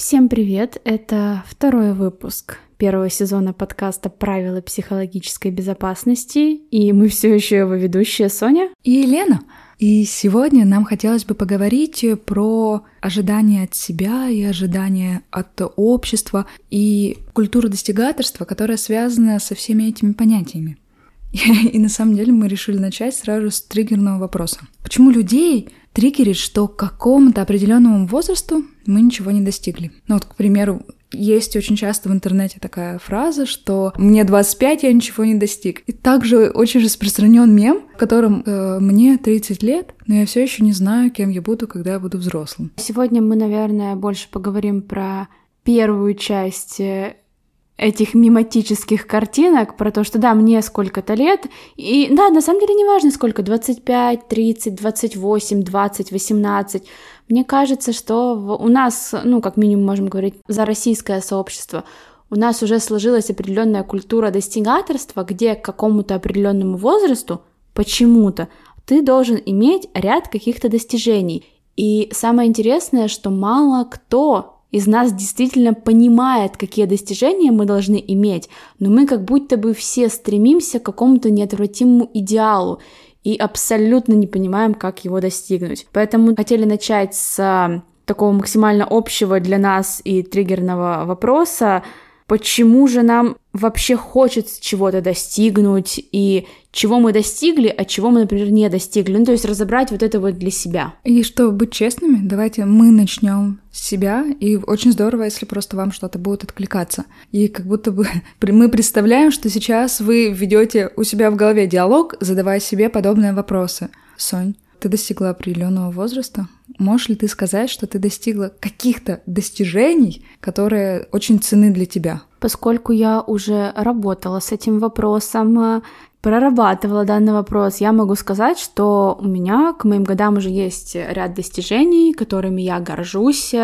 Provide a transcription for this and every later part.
Всем привет! Это второй выпуск первого сезона подкаста «Правила психологической безопасности», и мы все еще его ведущая Соня и Елена. И сегодня нам хотелось бы поговорить про ожидания от себя и ожидания от общества и культуру достигаторства, которая связана со всеми этими понятиями. И на самом деле мы решили начать сразу с триггерного вопроса. Почему людей триггерит, что к какому-то определенному возрасту мы ничего не достигли? Ну вот, к примеру, есть очень часто в интернете такая фраза, что мне 25, я ничего не достиг. И также очень распространен мем, в котором э, мне 30 лет, но я все еще не знаю, кем я буду, когда я буду взрослым. Сегодня мы, наверное, больше поговорим про первую часть э, этих мематических картинок про то, что да, мне сколько-то лет, и да, на самом деле не важно сколько, 25, 30, 28, 20, 18, мне кажется, что у нас, ну, как минимум можем говорить за российское сообщество, у нас уже сложилась определенная культура достигаторства, где к какому-то определенному возрасту почему-то ты должен иметь ряд каких-то достижений. И самое интересное, что мало кто из нас действительно понимает, какие достижения мы должны иметь, но мы как будто бы все стремимся к какому-то неотвратимому идеалу и абсолютно не понимаем, как его достигнуть. Поэтому хотели начать с такого максимально общего для нас и триггерного вопроса, почему же нам вообще хочется чего-то достигнуть, и чего мы достигли, а чего мы, например, не достигли. Ну, то есть разобрать вот это вот для себя. И чтобы быть честными, давайте мы начнем с себя, и очень здорово, если просто вам что-то будет откликаться. И как будто бы мы представляем, что сейчас вы ведете у себя в голове диалог, задавая себе подобные вопросы. Сонь, ты достигла определенного возраста? Можешь ли ты сказать, что ты достигла каких-то достижений, которые очень ценны для тебя? Поскольку я уже работала с этим вопросом, прорабатывала данный вопрос, я могу сказать, что у меня к моим годам уже есть ряд достижений, которыми я горжусь,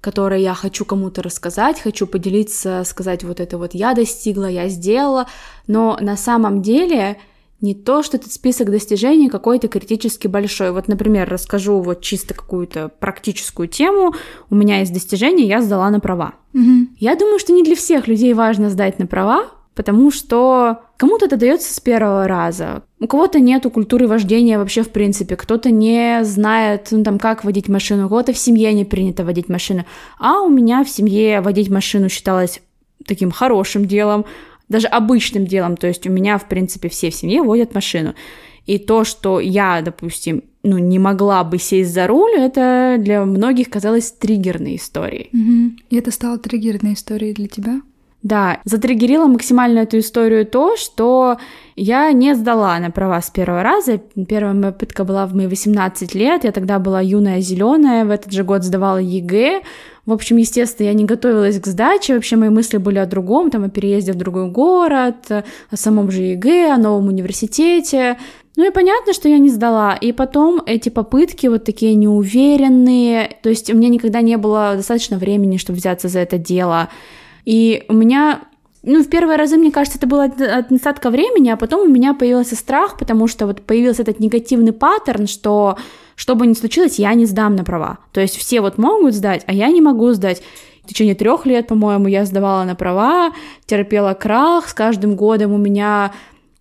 которые я хочу кому-то рассказать, хочу поделиться, сказать, вот это вот я достигла, я сделала, но на самом деле не то, что этот список достижений какой-то критически большой. Вот, например, расскажу вот чисто какую-то практическую тему. У меня есть достижение, я сдала на права. Угу. Я думаю, что не для всех людей важно сдать на права, потому что кому-то это дается с первого раза. У кого-то нету культуры вождения вообще в принципе, кто-то не знает, ну, там, как водить машину, у кого-то в семье не принято водить машину. А у меня в семье водить машину считалось таким хорошим делом, даже обычным делом. То есть у меня, в принципе, все в семье водят машину. И то, что я, допустим, ну, не могла бы сесть за руль, это для многих казалось триггерной историей. Угу. И это стало триггерной историей для тебя? Да, затриггерила максимально эту историю то, что я не сдала на права с первого раза. Первая моя попытка была в мои 18 лет, я тогда была юная, зеленая, в этот же год сдавала ЕГЭ. В общем, естественно, я не готовилась к сдаче, вообще мои мысли были о другом, там, о переезде в другой город, о самом же ЕГЭ, о новом университете. Ну и понятно, что я не сдала. И потом эти попытки вот такие неуверенные, то есть у меня никогда не было достаточно времени, чтобы взяться за это дело. И у меня ну, в первые разы, мне кажется, это было от недостатка времени, а потом у меня появился страх, потому что вот появился этот негативный паттерн, что что бы ни случилось, я не сдам на права. То есть все вот могут сдать, а я не могу сдать. В течение трех лет, по-моему, я сдавала на права, терпела крах, с каждым годом у меня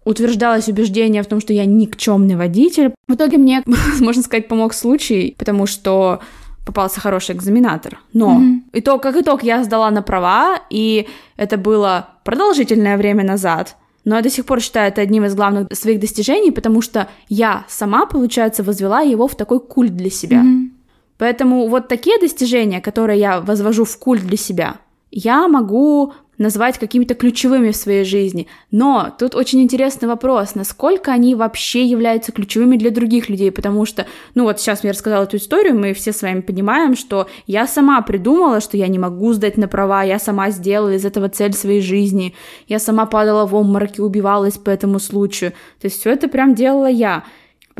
утверждалось убеждение в том, что я никчемный водитель. В итоге мне, можно сказать, помог случай, потому что попался хороший экзаменатор. Но mm-hmm. итог, как итог, я сдала на права, и это было продолжительное время назад. Но я до сих пор считаю это одним из главных своих достижений, потому что я сама, получается, возвела его в такой культ для себя. Mm-hmm. Поэтому вот такие достижения, которые я возвожу в культ для себя, я могу назвать какими-то ключевыми в своей жизни. Но тут очень интересный вопрос, насколько они вообще являются ключевыми для других людей, потому что, ну вот сейчас я рассказала эту историю, мы все с вами понимаем, что я сама придумала, что я не могу сдать на права, я сама сделала из этого цель своей жизни, я сама падала в обморок и убивалась по этому случаю. То есть все это прям делала я.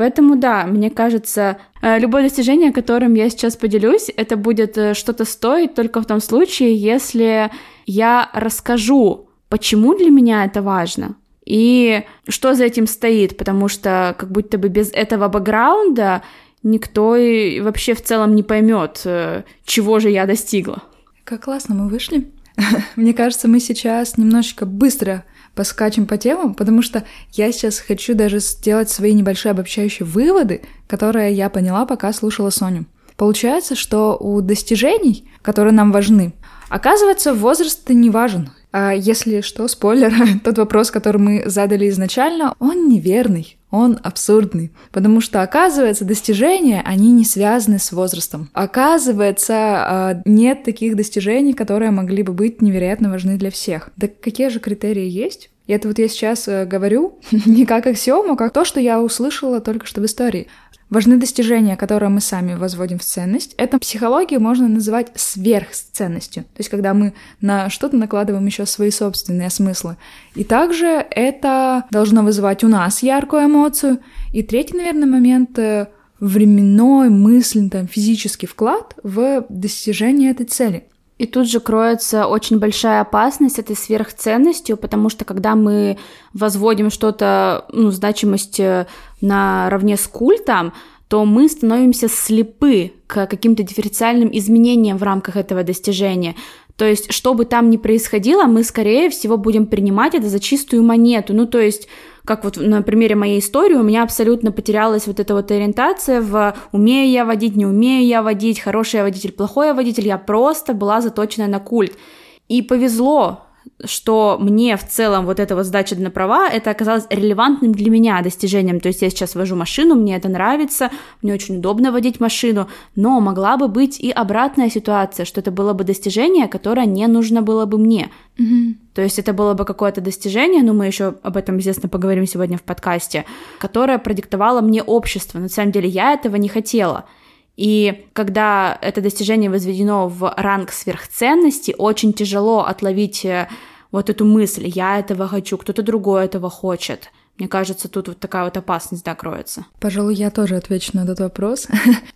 Поэтому да, мне кажется, э, любое достижение, которым я сейчас поделюсь, это будет э, что-то стоить только в том случае, если я расскажу, почему для меня это важно, и что за этим стоит, потому что как будто бы без этого бэкграунда никто и вообще в целом не поймет, э, чего же я достигла. Как классно мы вышли. Мне кажется, мы сейчас немножечко быстро поскачем по темам, потому что я сейчас хочу даже сделать свои небольшие обобщающие выводы, которые я поняла, пока слушала Соню. Получается, что у достижений, которые нам важны, оказывается, возраст не важен. А если что, спойлер, тот вопрос, который мы задали изначально, он неверный, он абсурдный. Потому что, оказывается, достижения, они не связаны с возрастом. Оказывается, а, нет таких достижений, которые могли бы быть невероятно важны для всех. Да какие же критерии есть? И это вот я сейчас э, говорю не как аксиому, как то, что я услышала только что в истории. Важны достижения, которые мы сами возводим в ценность. Это в психологии можно называть сверхценностью. То есть, когда мы на что-то накладываем еще свои собственные смыслы. И также это должно вызывать у нас яркую эмоцию. И третий, наверное, момент э, временной, мысленный, там, физический вклад в достижение этой цели. И тут же кроется очень большая опасность этой сверхценностью, потому что когда мы возводим что-то, ну, значимость э, наравне с культом, то мы становимся слепы к каким-то дифференциальным изменениям в рамках этого достижения. То есть, что бы там ни происходило, мы, скорее всего, будем принимать это за чистую монету. Ну, то есть, как вот на примере моей истории, у меня абсолютно потерялась вот эта вот ориентация в умею я водить, не умею я водить, хороший я водитель, плохой я водитель, я просто была заточена на культ. И повезло, что мне в целом вот эта вот сдача на права, это оказалось релевантным для меня достижением. То есть я сейчас вожу машину, мне это нравится, мне очень удобно водить машину, но могла бы быть и обратная ситуация, что это было бы достижение, которое не нужно было бы мне. Mm-hmm. То есть это было бы какое-то достижение, но мы еще об этом, естественно, поговорим сегодня в подкасте, которое продиктовало мне общество. На самом деле я этого не хотела. И когда это достижение возведено в ранг сверхценности, очень тяжело отловить э, вот эту мысль «я этого хочу, кто-то другой этого хочет». Мне кажется, тут вот такая вот опасность, да, кроется. Пожалуй, я тоже отвечу на этот вопрос.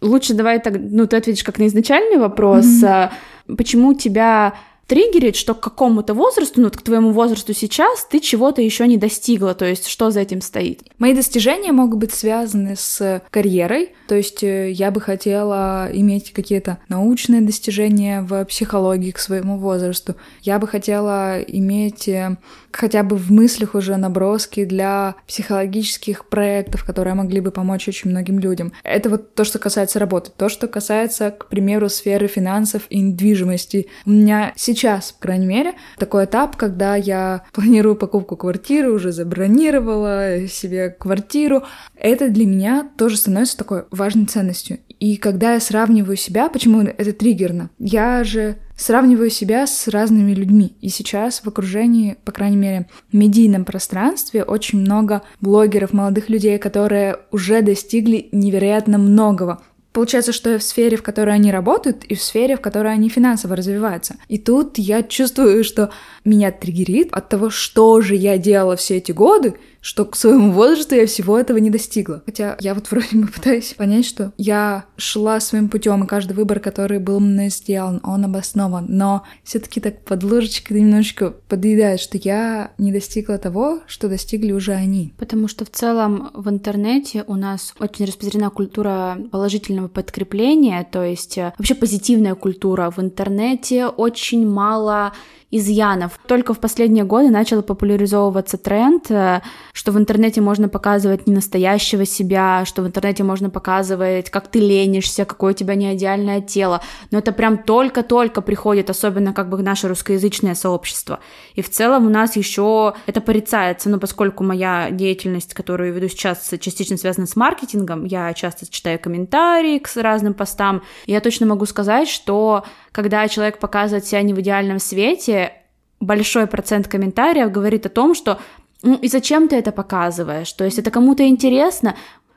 Лучше давай так, ну, ты ответишь как на изначальный вопрос. Mm-hmm. Почему тебя триггерит, что к какому-то возрасту, ну, к твоему возрасту сейчас, ты чего-то еще не достигла, то есть что за этим стоит? Мои достижения могут быть связаны с карьерой, то есть э, я бы хотела иметь какие-то научные достижения в психологии к своему возрасту, я бы хотела иметь э, хотя бы в мыслях уже наброски для психологических проектов, которые могли бы помочь очень многим людям. Это вот то, что касается работы. То, что касается, к примеру, сферы финансов и недвижимости. У меня сейчас, по крайней мере, такой этап, когда я планирую покупку квартиры, уже забронировала себе квартиру. Это для меня тоже становится такой важной ценностью. И когда я сравниваю себя, почему это триггерно? Я же сравниваю себя с разными людьми. И сейчас в окружении, по крайней мере, в медийном пространстве очень много блогеров, молодых людей, которые уже достигли невероятно многого. Получается, что я в сфере, в которой они работают, и в сфере, в которой они финансово развиваются. И тут я чувствую, что меня триггерит от того, что же я делала все эти годы, что к своему возрасту я всего этого не достигла. Хотя я вот вроде бы пытаюсь понять, что я шла своим путем, и каждый выбор, который был мной сделан, он обоснован. Но все-таки так под ложечкой немножечко подъедает, что я не достигла того, что достигли уже они. Потому что в целом в интернете у нас очень распространена культура положительного подкрепления, то есть э, вообще позитивная культура в интернете, очень мало изъянов. Только в последние годы начал популяризовываться тренд, э, что в интернете можно показывать не настоящего себя, что в интернете можно показывать, как ты ленишься, какое у тебя не идеальное тело. Но это прям только-только приходит, особенно как бы наше русскоязычное сообщество. И в целом у нас еще это порицается, но поскольку моя деятельность, которую я веду сейчас, частично связана с маркетингом, я часто читаю комментарии к разным постам, я точно могу сказать, что когда человек показывает себя не в идеальном свете, большой процент комментариев говорит о том, что ну и зачем ты это показываешь? То есть это кому-то интересно,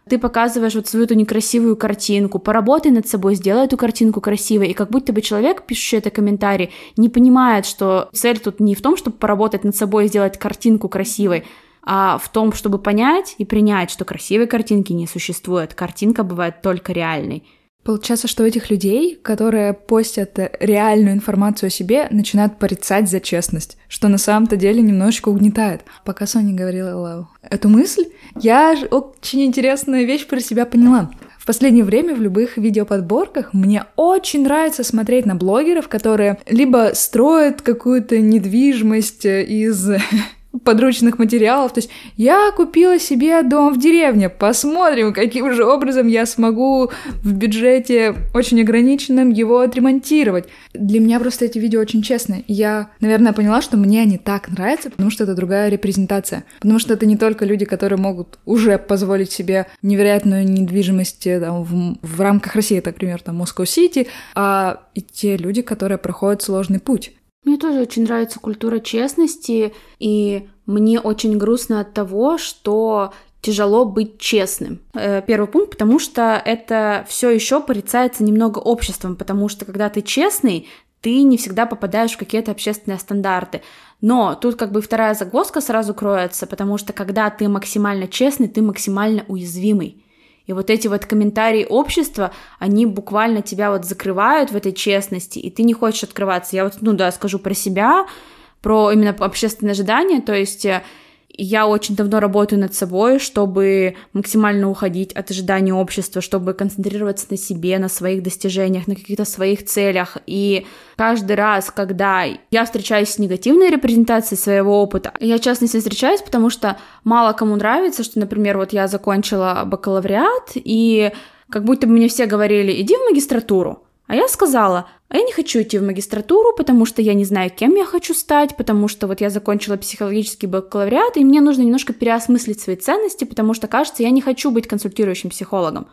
ты показываешь вот свою эту некрасивую картинку, поработай над собой, сделай эту картинку красивой, и как будто бы человек, пишущий это комментарий, не понимает, что цель тут не в том, чтобы поработать над собой и сделать картинку красивой, а в том, чтобы понять и принять, что красивой картинки не существует, картинка бывает только реальной. Получается, что этих людей, которые постят реальную информацию о себе, начинают порицать за честность, что на самом-то деле немножечко угнетает. Пока Соня говорила эту мысль, я очень интересную вещь про себя поняла. В последнее время в любых видеоподборках мне очень нравится смотреть на блогеров, которые либо строят какую-то недвижимость из подручных материалов. То есть я купила себе дом в деревне, посмотрим, каким же образом я смогу в бюджете очень ограниченном его отремонтировать. Для меня просто эти видео очень честные. Я, наверное, поняла, что мне они так нравятся, потому что это другая репрезентация. Потому что это не только люди, которые могут уже позволить себе невероятную недвижимость э, там, в, в рамках России, например, там Москва-Сити, а и те люди, которые проходят сложный путь. Мне тоже очень нравится культура честности, и мне очень грустно от того, что тяжело быть честным. Э, первый пункт, потому что это все еще порицается немного обществом, потому что когда ты честный, ты не всегда попадаешь в какие-то общественные стандарты. Но тут как бы вторая загвоздка сразу кроется, потому что когда ты максимально честный, ты максимально уязвимый. И вот эти вот комментарии общества, они буквально тебя вот закрывают в этой честности, и ты не хочешь открываться. Я вот, ну да, скажу про себя, про именно общественные ожидания, то есть э, я очень давно работаю над собой, чтобы максимально уходить от ожиданий общества, чтобы концентрироваться на себе, на своих достижениях, на каких-то своих целях. И каждый раз, когда я встречаюсь с негативной репрезентацией своего опыта, я, в частности, встречаюсь, потому что мало кому нравится, что, например, вот я закончила бакалавриат, и как будто бы мне все говорили, иди в магистратуру. А я сказала, а я не хочу идти в магистратуру, потому что я не знаю, кем я хочу стать, потому что вот я закончила психологический бакалавриат, и мне нужно немножко переосмыслить свои ценности, потому что, кажется, я не хочу быть консультирующим психологом.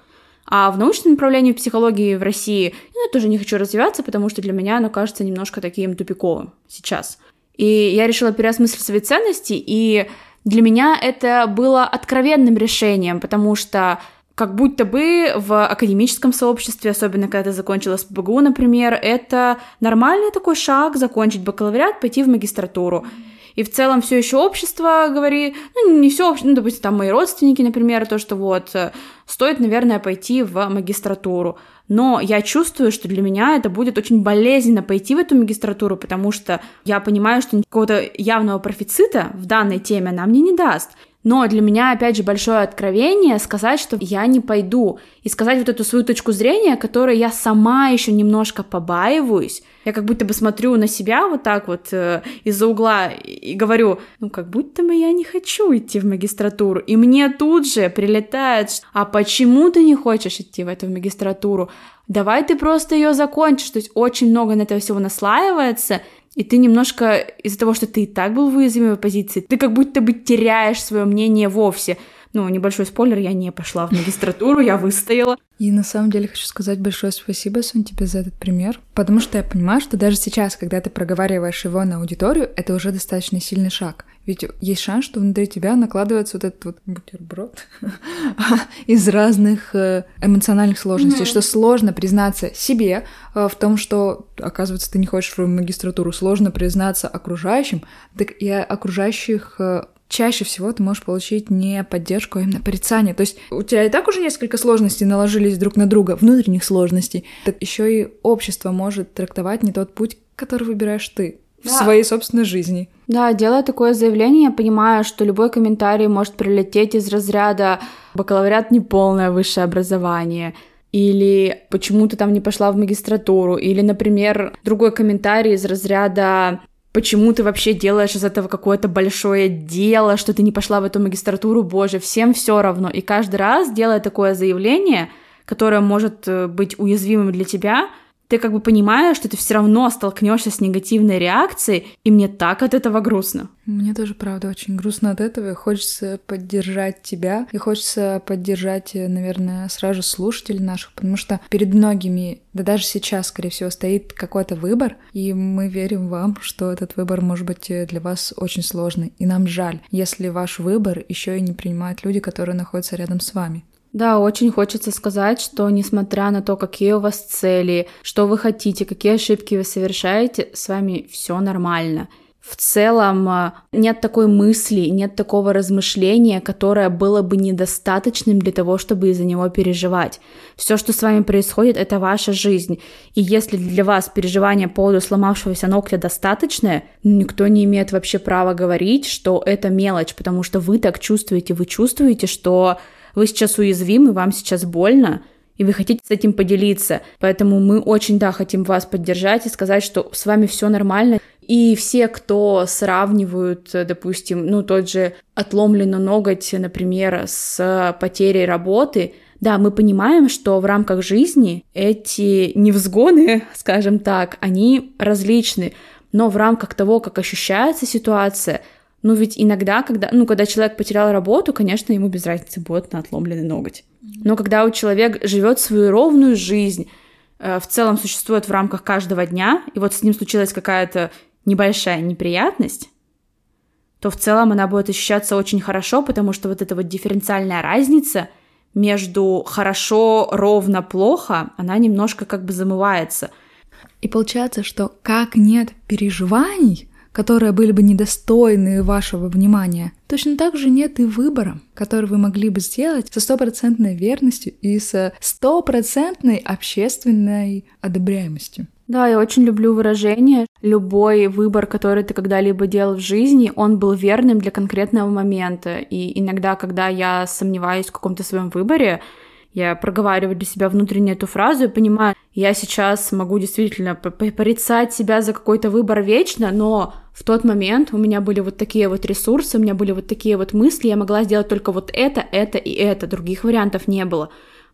А в научном направлении психологии в России ну, я тоже не хочу развиваться, потому что для меня оно кажется немножко таким тупиковым сейчас. И я решила переосмыслить свои ценности, и для меня это было откровенным решением, потому что как будто бы в академическом сообществе, особенно когда ты закончила СПБГУ, например, это нормальный такой шаг закончить бакалавриат, пойти в магистратуру. И в целом все еще общество говорит, ну не все общество, ну допустим там мои родственники, например, то, что вот э, стоит, наверное, пойти в магистратуру. Но я чувствую, что для меня это будет очень болезненно пойти в эту магистратуру, потому что я понимаю, что какого-то явного профицита в данной теме она мне не даст. Но для меня, опять же, большое откровение сказать, что я не пойду, и сказать вот эту свою точку зрения, которой я сама еще немножко побаиваюсь. Я как будто бы смотрю на себя вот так вот э, из-за угла и говорю, ну как будто бы я не хочу идти в магистратуру. И мне тут же прилетает, а почему ты не хочешь идти в эту магистратуру? Давай ты просто ее закончишь. То есть очень много на этого всего наслаивается, и ты немножко из-за того, что ты и так был в уязвимой позиции, ты как будто бы теряешь свое мнение вовсе. Ну, небольшой спойлер, я не пошла в магистратуру, я выстояла. И на самом деле хочу сказать большое спасибо, Сон, тебе за этот пример, потому что я понимаю, что даже сейчас, когда ты проговариваешь его на аудиторию, это уже достаточно сильный шаг. Ведь есть шанс, что внутри тебя накладывается вот этот вот бутерброд из разных э, эмоциональных сложностей, что сложно признаться себе э, в том, что, оказывается, ты не хочешь в магистратуру, сложно признаться окружающим, так и окружающих э, чаще всего ты можешь получить не поддержку, а именно порицание. То есть у тебя и так уже несколько сложностей наложились друг на друга, внутренних сложностей. Так еще и общество может трактовать не тот путь, который выбираешь ты в да. своей собственной жизни. Да, делая такое заявление, я понимаю, что любой комментарий может прилететь из разряда «бакалавриат — не полное высшее образование», или почему ты там не пошла в магистратуру, или, например, другой комментарий из разряда почему ты вообще делаешь из этого какое-то большое дело, что ты не пошла в эту магистратуру, боже, всем все равно. И каждый раз, делая такое заявление, которое может э, быть уязвимым для тебя, ты как бы понимаешь, что ты все равно столкнешься с негативной реакцией, и мне так от этого грустно. Мне тоже, правда, очень грустно от этого, и хочется поддержать тебя, и хочется поддержать, э, наверное, сразу слушателей наших, потому что перед многими, да даже сейчас, скорее всего, стоит какой-то выбор, и мы верим вам, что этот выбор может быть э, для вас очень сложный, и нам жаль, если ваш выбор еще и не принимают люди, которые находятся рядом с вами. Да, очень хочется сказать, что несмотря на то, какие у вас цели, что вы хотите, какие ошибки вы совершаете, с вами все нормально. В целом э, нет такой мысли, нет такого размышления, которое было бы недостаточным для того, чтобы из-за него переживать. Все, что с вами происходит, это ваша жизнь. И если для вас переживание по поводу сломавшегося ногтя достаточное, никто не имеет вообще права говорить, что это мелочь, потому что вы так чувствуете, вы чувствуете, что вы сейчас уязвимы, вам сейчас больно, и вы хотите с этим поделиться. Поэтому мы очень, да, хотим вас поддержать и сказать, что с вами все нормально. И все, кто сравнивают, допустим, ну, тот же отломленный ноготь, например, с потерей работы, да, мы понимаем, что в рамках жизни эти невзгоны, скажем так, они различны, но в рамках того, как ощущается ситуация, ну ведь иногда, когда, ну, когда человек потерял работу, конечно, ему без разницы будет на отломленный ноготь. Но когда у человека живет свою ровную жизнь, э, в целом существует в рамках каждого дня, и вот с ним случилась какая-то небольшая неприятность, то в целом она будет ощущаться очень хорошо, потому что вот эта вот дифференциальная разница между хорошо, ровно, плохо, она немножко как бы замывается. И получается, что как нет переживаний, которые были бы недостойны вашего внимания, точно так же нет и выбора, который вы могли бы сделать со стопроцентной верностью и со стопроцентной общественной одобряемостью. Да, я очень люблю выражение. Любой выбор, который ты когда-либо делал в жизни, он был верным для конкретного момента. И иногда, когда я сомневаюсь в каком-то своем выборе, я проговариваю для себя внутренне эту фразу и понимаю, я сейчас могу действительно порицать себя за какой-то выбор вечно, но в тот момент у меня были вот такие вот ресурсы, у меня были вот такие вот мысли, я могла сделать только вот это, это и это, других вариантов не было.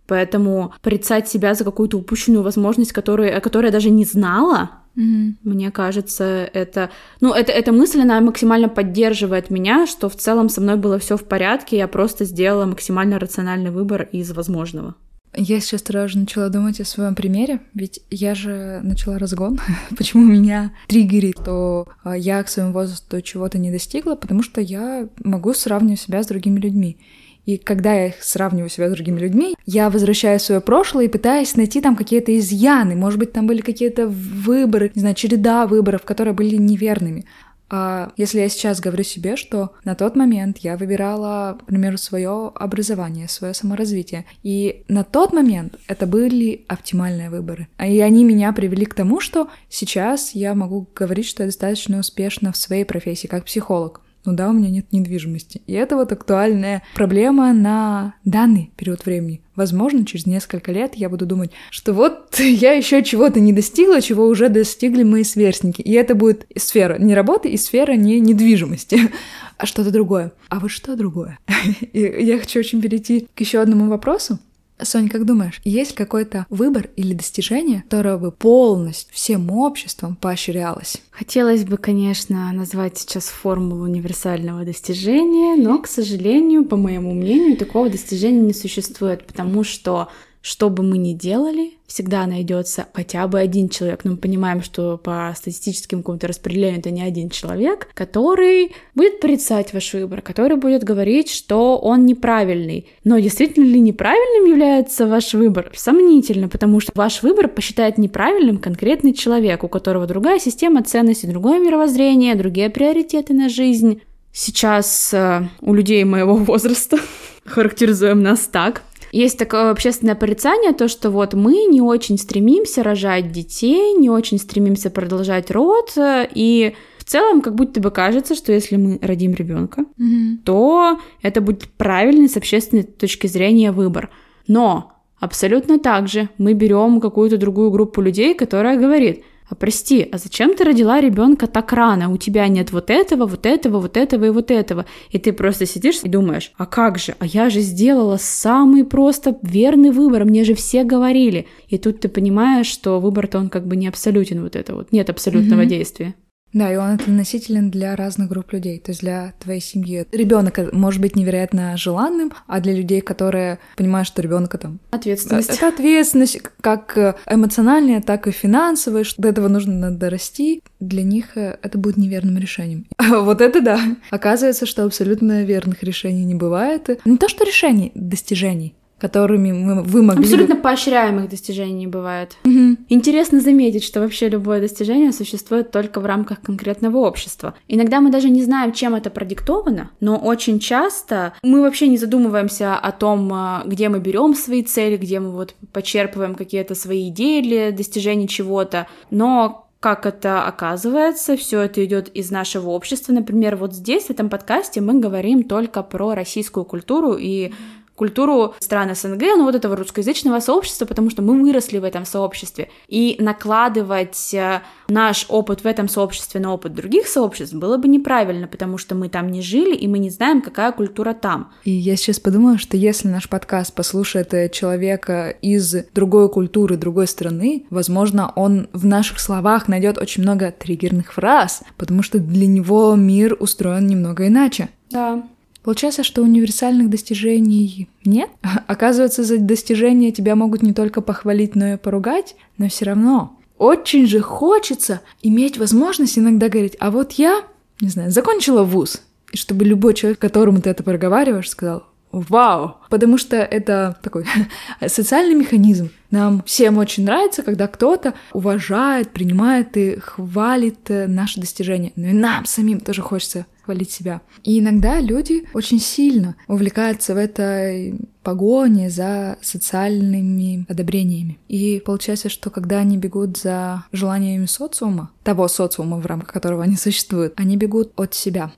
Поэтому порицать себя за какую-то упущенную возможность, которую, о которой я даже не знала, Mm-hmm. Мне кажется, это, ну, это, эта мысль, она максимально поддерживает меня, что в целом со мной было все в порядке, я просто сделала максимально рациональный выбор из возможного. Я сейчас сразу начала думать о своем примере, ведь я же начала разгон. Почему меня триггерит, то а, я к своему возрасту чего-то не достигла, потому что я могу сравнивать себя с другими людьми. И когда я сравниваю себя с другими людьми, я возвращаю свое прошлое и пытаюсь найти там какие-то изъяны. Может быть, там были какие-то выборы, не знаю, череда выборов, которые были неверными. А если я сейчас говорю себе, что на тот момент я выбирала, к примеру, свое образование, свое саморазвитие, и на тот момент это были оптимальные выборы, а и они меня привели к тому, что сейчас я могу говорить, что я достаточно успешна в своей профессии как психолог ну да, у меня нет недвижимости. И это вот актуальная проблема на данный период времени. Возможно, через несколько лет я буду думать, что вот я еще чего-то не достигла, чего уже достигли мои сверстники. И это будет сфера не работы и сфера не недвижимости, а что-то другое. А вот что другое? И я хочу очень перейти к еще одному вопросу. Соня, как думаешь, есть какой-то выбор или достижение, которое бы полностью всем обществом поощрялось? Хотелось бы, конечно, назвать сейчас формулу универсального достижения, но, к сожалению, по моему мнению, такого достижения не существует, потому что что бы мы ни делали, всегда найдется хотя бы один человек. Но мы понимаем, что по статистическим какому-то распределению это не один человек, который будет порицать ваш выбор, который будет говорить, что он неправильный. Но действительно ли неправильным является ваш выбор? Сомнительно, потому что ваш выбор посчитает неправильным конкретный человек, у которого другая система ценностей, другое мировоззрение, другие приоритеты на жизнь. Сейчас э, у людей моего возраста характеризуем нас так, есть такое общественное порицание, то, что вот мы не очень стремимся рожать детей, не очень стремимся продолжать род, и в целом как будто бы кажется, что если мы родим ребенка, mm-hmm. то это будет правильный с общественной точки зрения выбор. Но абсолютно так же мы берем какую-то другую группу людей, которая говорит, а прости, а зачем ты родила ребенка так рано? У тебя нет вот этого, вот этого, вот этого и вот этого. И ты просто сидишь и думаешь, а как же? А я же сделала самый просто верный выбор, мне же все говорили. И тут ты понимаешь, что выбор-то он как бы не абсолютен вот это вот, нет абсолютного mm-hmm. действия. Да, и он относителен для разных групп людей, то есть для твоей семьи. Ребенок может быть невероятно желанным, а для людей, которые понимают, что ребенка там ответственность. Это ответственность, как эмоциональная, так и финансовая, что до этого нужно дорасти. Для них э, это будет неверным решением. Вот это да. Оказывается, что абсолютно верных решений не бывает. Не то, что решений, достижений которыми мы, вы могли Абсолютно бы... поощряемых достижений бывает. Угу. Интересно заметить, что вообще любое достижение существует только в рамках конкретного общества. Иногда мы даже не знаем, чем это продиктовано, но очень часто мы вообще не задумываемся о том, а, где мы берем свои цели, где мы вот почерпываем какие-то свои идеи для достижения чего-то, но как это оказывается, все это идет из нашего общества. Например, вот здесь, в этом подкасте, мы говорим только про российскую культуру и культуру стран СНГ, ну вот этого русскоязычного сообщества, потому что мы выросли в этом сообществе. И накладывать э, наш опыт в этом сообществе на опыт других сообществ было бы неправильно, потому что мы там не жили, и мы не знаем, какая культура там. И я сейчас подумала, что если наш подкаст послушает э, человека из другой культуры, другой страны, возможно, он в наших словах найдет очень много триггерных фраз, потому что для него мир устроен немного иначе. Да. Получается, что универсальных достижений нет. Оказывается, за достижения тебя могут не только похвалить, но и поругать, но все равно очень же хочется иметь возможность иногда говорить, а вот я, не знаю, закончила вуз, и чтобы любой человек, которому ты это проговариваешь, сказал, Вау! Потому что это такой социальный механизм. Нам всем очень нравится, когда кто-то уважает, принимает и хвалит э, наши достижения. Но и нам самим тоже хочется хвалить себя. И иногда люди очень сильно увлекаются в этой погоне за социальными одобрениями. И получается, что когда они бегут за желаниями социума, того социума, в рамках которого они существуют, они бегут от себя.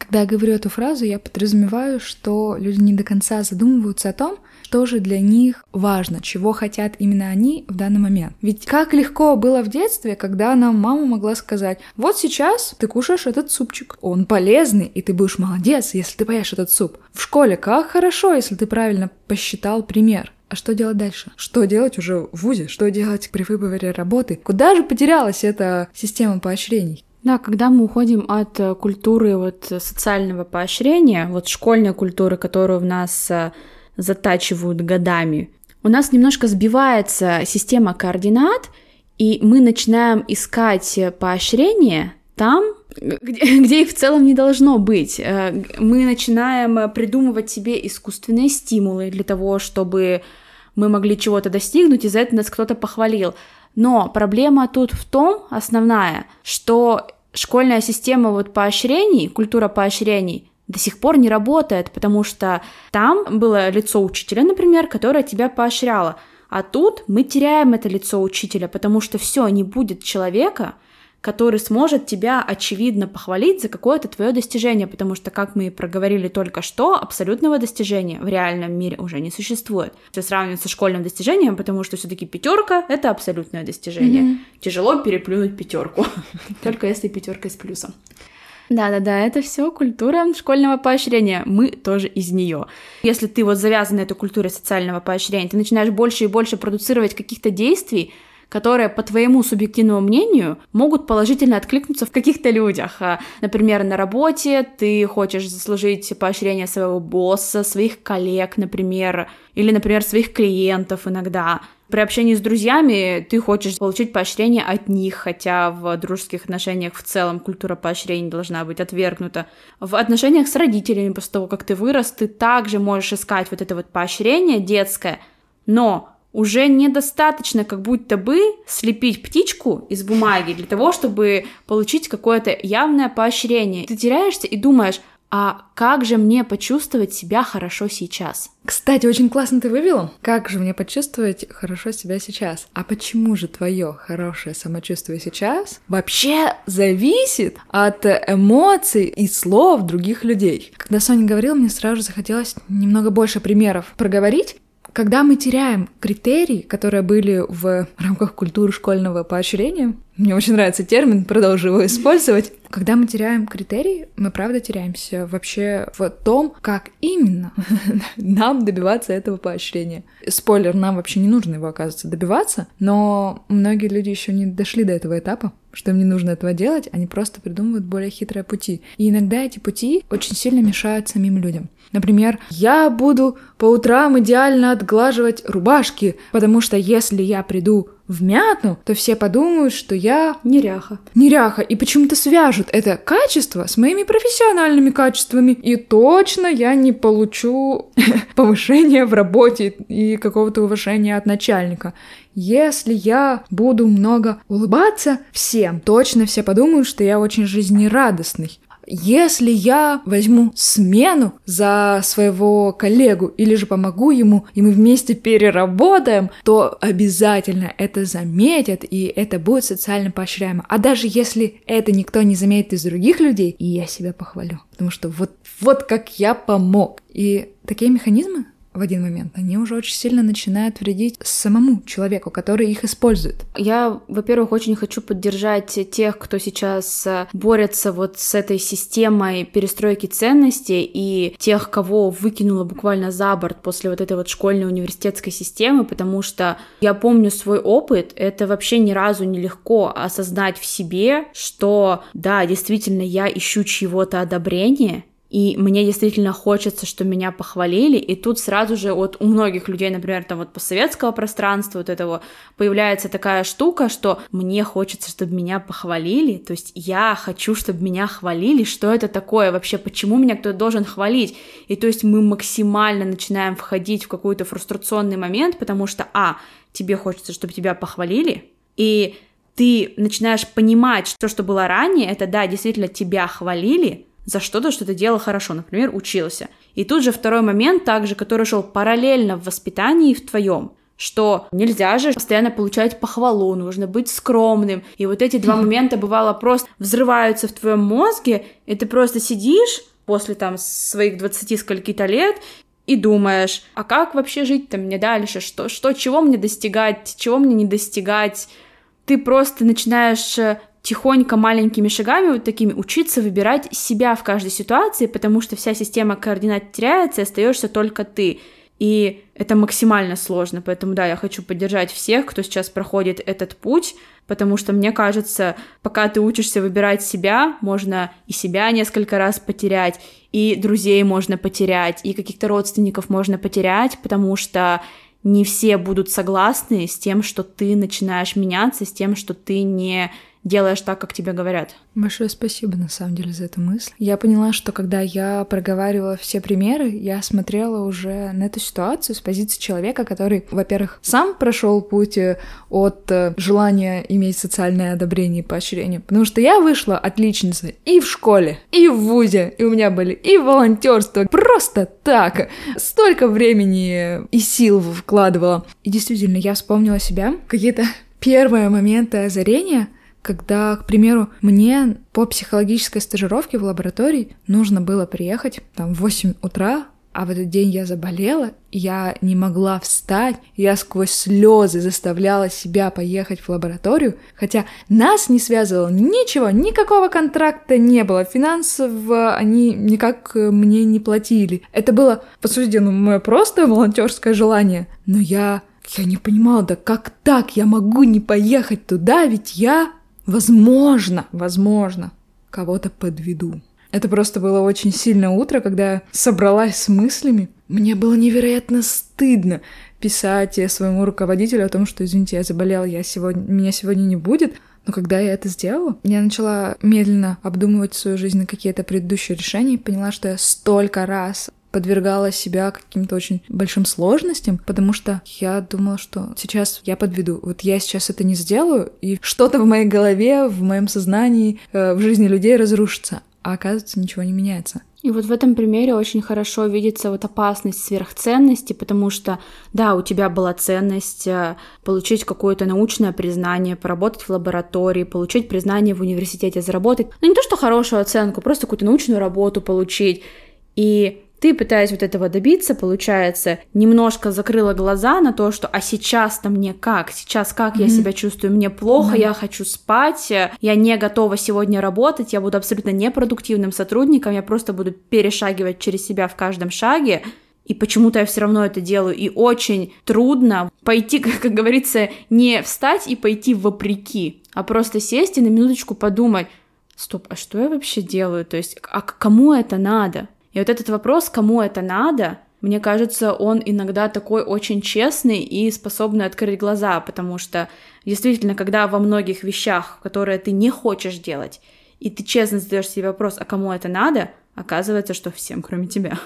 Когда я говорю эту фразу, я подразумеваю, что люди не до конца задумываются о том, что же для них важно, чего хотят именно они в данный момент. Ведь как легко было в детстве, когда нам мама могла сказать, вот сейчас ты кушаешь этот супчик, он полезный, и ты будешь молодец, если ты поешь этот суп. В школе как хорошо, если ты правильно посчитал пример. А что делать дальше? Что делать уже в ВУЗе? Что делать при выборе работы? Куда же потерялась эта система поощрений? Да, когда мы уходим от э, культуры вот социального поощрения, вот школьной культуры, которую в нас э, затачивают годами, у нас немножко сбивается система координат, и мы начинаем искать поощрение там, где, где их в целом не должно быть. Э, мы начинаем придумывать себе искусственные стимулы для того, чтобы мы могли чего-то достигнуть, и за это нас кто-то похвалил. Но проблема тут в том, основная, что школьная система вот поощрений, культура поощрений до сих пор не работает, потому что там было лицо учителя, например, которое тебя поощряло. А тут мы теряем это лицо учителя, потому что все, не будет человека, который сможет тебя очевидно похвалить за какое-то твое достижение, потому что, как мы и проговорили только что, абсолютного достижения в реальном мире уже не существует. Все сравнивать со школьным достижением, потому что все-таки пятерка это абсолютное достижение. Mm-hmm. Тяжело переплюнуть пятерку, только если пятерка с плюсом. Да-да-да, это все культура школьного поощрения. Мы тоже из нее. Если ты вот завязан на эту культуре социального поощрения, ты начинаешь больше и больше продуцировать каких-то действий, которые, по твоему субъективному мнению, могут положительно откликнуться в каких-то людях. А, например, на работе ты хочешь заслужить поощрение своего босса, своих коллег, например, или, например, своих клиентов иногда. При общении с друзьями ты хочешь получить поощрение от них, хотя в дружеских отношениях в целом культура поощрений должна быть отвергнута. В отношениях с родителями после того, как ты вырос, ты также можешь искать вот это вот поощрение детское, но уже недостаточно как будто бы слепить птичку из бумаги для того, чтобы получить какое-то явное поощрение. Ты теряешься и думаешь, а как же мне почувствовать себя хорошо сейчас? Кстати, очень классно ты вывел. Как же мне почувствовать хорошо себя сейчас? А почему же твое хорошее самочувствие сейчас вообще зависит от эмоций и слов других людей? Когда Соня говорила, мне сразу захотелось немного больше примеров проговорить. Когда мы теряем критерии, которые были в рамках культуры школьного поощрения, мне очень нравится термин, продолжу его использовать. Когда мы теряем критерии, мы правда теряемся вообще в том, как именно нам добиваться этого поощрения. Спойлер, нам вообще не нужно его, оказывается, добиваться, но многие люди еще не дошли до этого этапа, что им не нужно этого делать, они просто придумывают более хитрые пути. И иногда эти пути очень сильно мешают самим людям. Например, я буду по утрам идеально отглаживать рубашки, потому что если я приду в мятну, то все подумают, что я неряха. Неряха, и почему-то свяжут это качество с моими профессиональными качествами. И точно я не получу повышения в работе и какого-то уважения от начальника. Если я буду много улыбаться всем, точно все подумают, что я очень жизнерадостный. Если я возьму смену за своего коллегу или же помогу ему, и мы вместе переработаем, то обязательно это заметят, и это будет социально поощряемо. А даже если это никто не заметит из других людей, я себя похвалю. Потому что вот, вот как я помог. И такие механизмы в один момент, они уже очень сильно начинают вредить самому человеку, который их использует. Я, во-первых, очень хочу поддержать тех, кто сейчас э, борется вот с этой системой перестройки ценностей и тех, кого выкинуло буквально за борт после вот этой вот школьной университетской системы, потому что я помню свой опыт, это вообще ни разу не легко осознать в себе, что да, действительно, я ищу чьего-то одобрения, и мне действительно хочется, что меня похвалили, и тут сразу же вот у многих людей, например, там вот постсоветского пространства вот этого появляется такая штука, что мне хочется, чтобы меня похвалили, то есть я хочу, чтобы меня хвалили, что это такое вообще, почему меня кто-то должен хвалить, и то есть мы максимально начинаем входить в какой-то фрустрационный момент, потому что, а, тебе хочется, чтобы тебя похвалили, и ты начинаешь понимать, что, что было ранее, это да, действительно тебя хвалили, за что-то, что ты делал хорошо, например, учился. И тут же второй момент, также, который шел параллельно в воспитании в твоем, что нельзя же постоянно получать похвалу, нужно быть скромным. И вот эти два момента бывало просто взрываются в твоем мозге, и ты просто сидишь после там своих 20 скольки-то лет и думаешь, а как вообще жить-то мне дальше, что, что, чего мне достигать, чего мне не достигать. Ты просто начинаешь э, тихонько маленькими шагами вот такими учиться выбирать себя в каждой ситуации, потому что вся система координат теряется, и остаешься только ты. И это максимально сложно, поэтому да, я хочу поддержать всех, кто сейчас проходит этот путь, потому что мне кажется, пока ты учишься выбирать себя, можно и себя несколько раз потерять, и друзей можно потерять, и каких-то родственников можно потерять, потому что не все будут согласны с тем, что ты начинаешь меняться, с тем, что ты не делаешь так, как тебе говорят. Большое спасибо, на самом деле, за эту мысль. Я поняла, что когда я проговаривала все примеры, я смотрела уже на эту ситуацию с позиции человека, который, во-первых, сам прошел путь э, от э, желания иметь социальное одобрение и поощрение, потому что я вышла отличницей и в школе, и в ВУЗе, и у меня были и волонтерство, просто так, столько времени и сил вкладывала. И действительно, я вспомнила себя, какие-то первые моменты озарения — когда, к примеру, мне по психологической стажировке в лаборатории нужно было приехать там в 8 утра, а в этот день я заболела, я не могла встать, я сквозь слезы заставляла себя поехать в лабораторию, хотя нас не связывало ничего, никакого контракта не было, финансов они никак мне не платили. Это было, по сути, ну, мое просто волонтерское желание, но я я не понимала, да как так? Я могу не поехать туда, ведь я возможно, возможно, кого-то подведу. Это просто было очень сильное утро, когда я собралась с мыслями. Мне было невероятно стыдно писать своему руководителю о том, что, извините, я заболела, я сегодня, меня сегодня не будет. Но когда я это сделала, я начала медленно обдумывать свою жизнь на какие-то предыдущие решения и поняла, что я столько раз подвергала себя каким-то очень большим сложностям, потому что я думала, что сейчас я подведу. Вот я сейчас это не сделаю, и что-то в моей голове, в моем сознании, э, в жизни людей разрушится. А оказывается, ничего не меняется. И вот в этом примере очень хорошо видится вот опасность сверхценности, потому что, да, у тебя была ценность э, получить какое-то научное признание, поработать в лаборатории, получить признание в университете, заработать, ну не то что хорошую оценку, просто какую-то научную работу получить. И ты, пытаясь вот этого добиться, получается, немножко закрыла глаза на то, что а сейчас-то мне как? Сейчас как mm-hmm. я себя чувствую? Мне плохо, mm-hmm. я хочу спать, я не готова сегодня работать, я буду абсолютно непродуктивным сотрудником, я просто буду перешагивать через себя в каждом шаге. И почему-то я все равно это делаю. И очень трудно пойти, как, как говорится, не встать и пойти вопреки, а просто сесть и на минуточку подумать, стоп, а что я вообще делаю? То есть, а кому это надо? И вот этот вопрос, кому это надо, мне кажется, он иногда такой очень честный и способный открыть глаза, потому что действительно, когда во многих вещах, которые ты не хочешь делать, и ты честно задаешь себе вопрос, а кому это надо, оказывается, что всем, кроме тебя.